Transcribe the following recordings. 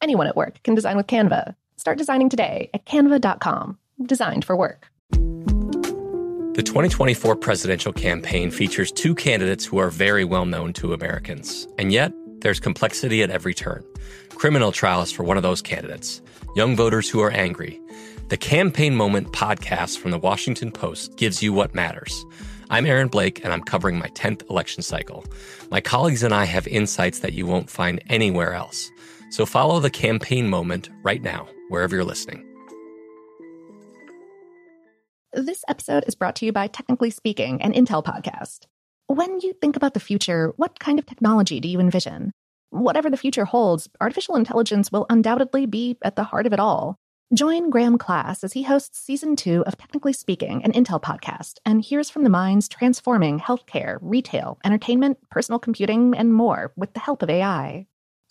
Anyone at work can design with Canva. Start designing today at canva.com. Designed for work. The 2024 presidential campaign features two candidates who are very well known to Americans. And yet, there's complexity at every turn. Criminal trials for one of those candidates, young voters who are angry. The Campaign Moment podcast from the Washington Post gives you what matters. I'm Aaron Blake, and I'm covering my 10th election cycle. My colleagues and I have insights that you won't find anywhere else. So follow the campaign moment right now, wherever you're listening. This episode is brought to you by Technically Speaking, an Intel podcast. When you think about the future, what kind of technology do you envision? Whatever the future holds, artificial intelligence will undoubtedly be at the heart of it all. Join Graham Class as he hosts season two of Technically Speaking, an Intel podcast, and hears from the minds transforming healthcare, retail, entertainment, personal computing, and more with the help of AI.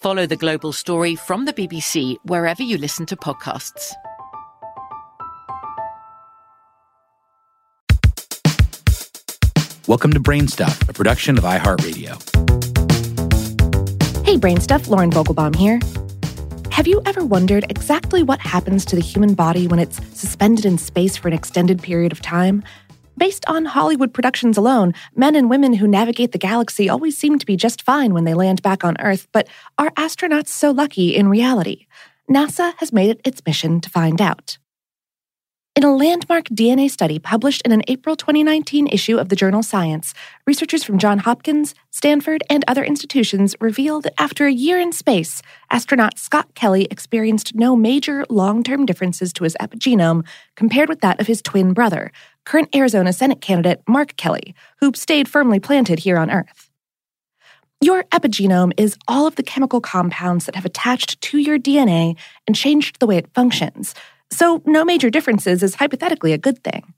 Follow the global story from the BBC wherever you listen to podcasts. Welcome to Brainstuff, a production of iHeartRadio. Hey, Brainstuff, Lauren Vogelbaum here. Have you ever wondered exactly what happens to the human body when it's suspended in space for an extended period of time? Based on Hollywood productions alone, men and women who navigate the galaxy always seem to be just fine when they land back on Earth, but are astronauts so lucky in reality? NASA has made it its mission to find out. In a landmark DNA study published in an April 2019 issue of the journal Science, researchers from Johns Hopkins, Stanford, and other institutions revealed that after a year in space, astronaut Scott Kelly experienced no major long term differences to his epigenome compared with that of his twin brother, current Arizona Senate candidate Mark Kelly, who stayed firmly planted here on Earth. Your epigenome is all of the chemical compounds that have attached to your DNA and changed the way it functions, so no major differences is hypothetically a good thing.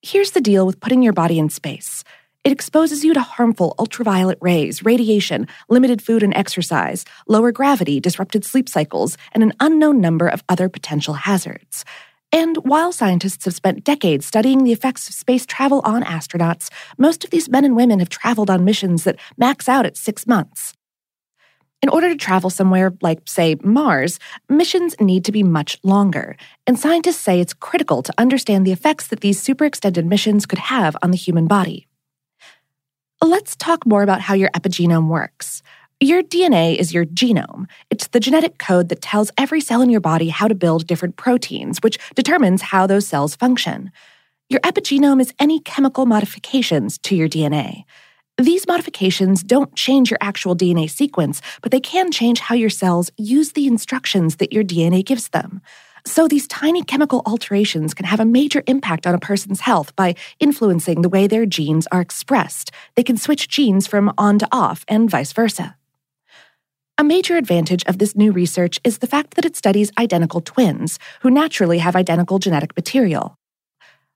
Here's the deal with putting your body in space. It exposes you to harmful ultraviolet rays, radiation, limited food and exercise, lower gravity, disrupted sleep cycles, and an unknown number of other potential hazards. And while scientists have spent decades studying the effects of space travel on astronauts, most of these men and women have traveled on missions that max out at six months. In order to travel somewhere like, say, Mars, missions need to be much longer, and scientists say it's critical to understand the effects that these super extended missions could have on the human body. Let's talk more about how your epigenome works. Your DNA is your genome. It's the genetic code that tells every cell in your body how to build different proteins, which determines how those cells function. Your epigenome is any chemical modifications to your DNA. These modifications don't change your actual DNA sequence, but they can change how your cells use the instructions that your DNA gives them. So, these tiny chemical alterations can have a major impact on a person's health by influencing the way their genes are expressed. They can switch genes from on to off and vice versa. A major advantage of this new research is the fact that it studies identical twins, who naturally have identical genetic material.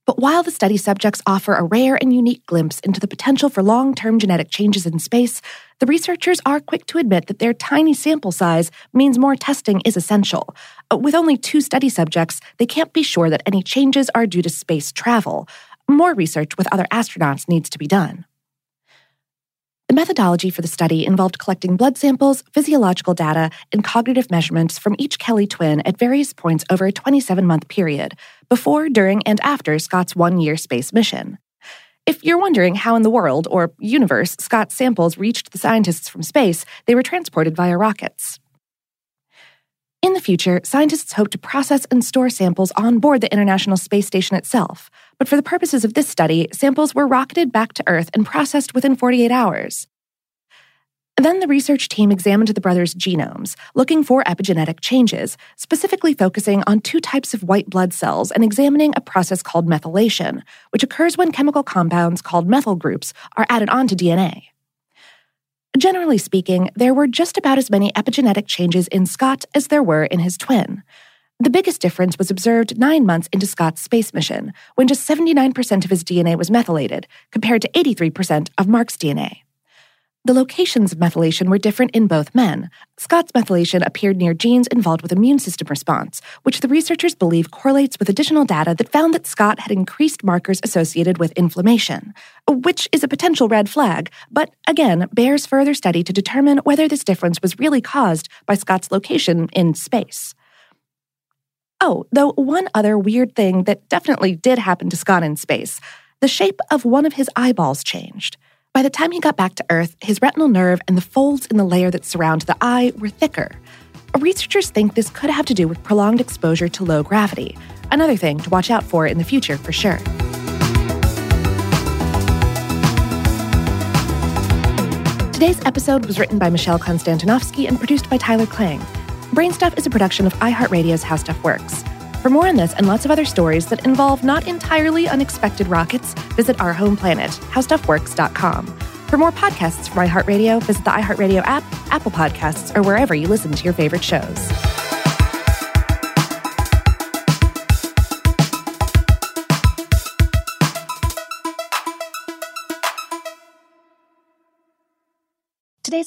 But while the study subjects offer a rare and unique glimpse into the potential for long term genetic changes in space, the researchers are quick to admit that their tiny sample size means more testing is essential. Uh, with only two study subjects, they can't be sure that any changes are due to space travel. More research with other astronauts needs to be done. The methodology for the study involved collecting blood samples, physiological data, and cognitive measurements from each Kelly twin at various points over a 27 month period, before, during, and after Scott's one year space mission. If you're wondering how in the world, or universe, Scott's samples reached the scientists from space, they were transported via rockets. In the future, scientists hope to process and store samples on board the International Space Station itself, but for the purposes of this study, samples were rocketed back to Earth and processed within 48 hours. Then the research team examined the brothers' genomes, looking for epigenetic changes, specifically focusing on two types of white blood cells and examining a process called methylation, which occurs when chemical compounds called methyl groups are added onto DNA. Generally speaking, there were just about as many epigenetic changes in Scott as there were in his twin. The biggest difference was observed nine months into Scott's space mission, when just 79% of his DNA was methylated, compared to 83% of Mark's DNA. The locations of methylation were different in both men. Scott's methylation appeared near genes involved with immune system response, which the researchers believe correlates with additional data that found that Scott had increased markers associated with inflammation, which is a potential red flag, but again bears further study to determine whether this difference was really caused by Scott's location in space. Oh, though one other weird thing that definitely did happen to Scott in space the shape of one of his eyeballs changed. By the time he got back to Earth, his retinal nerve and the folds in the layer that surround the eye were thicker. Researchers think this could have to do with prolonged exposure to low gravity, another thing to watch out for in the future for sure. Today's episode was written by Michelle Konstantinovsky and produced by Tyler Klang. Brainstuff is a production of iHeartRadio's How Stuff Works. For more on this and lots of other stories that involve not entirely unexpected rockets, visit our home planet, howstuffworks.com. For more podcasts from iHeartRadio, visit the iHeartRadio app, Apple Podcasts, or wherever you listen to your favorite shows.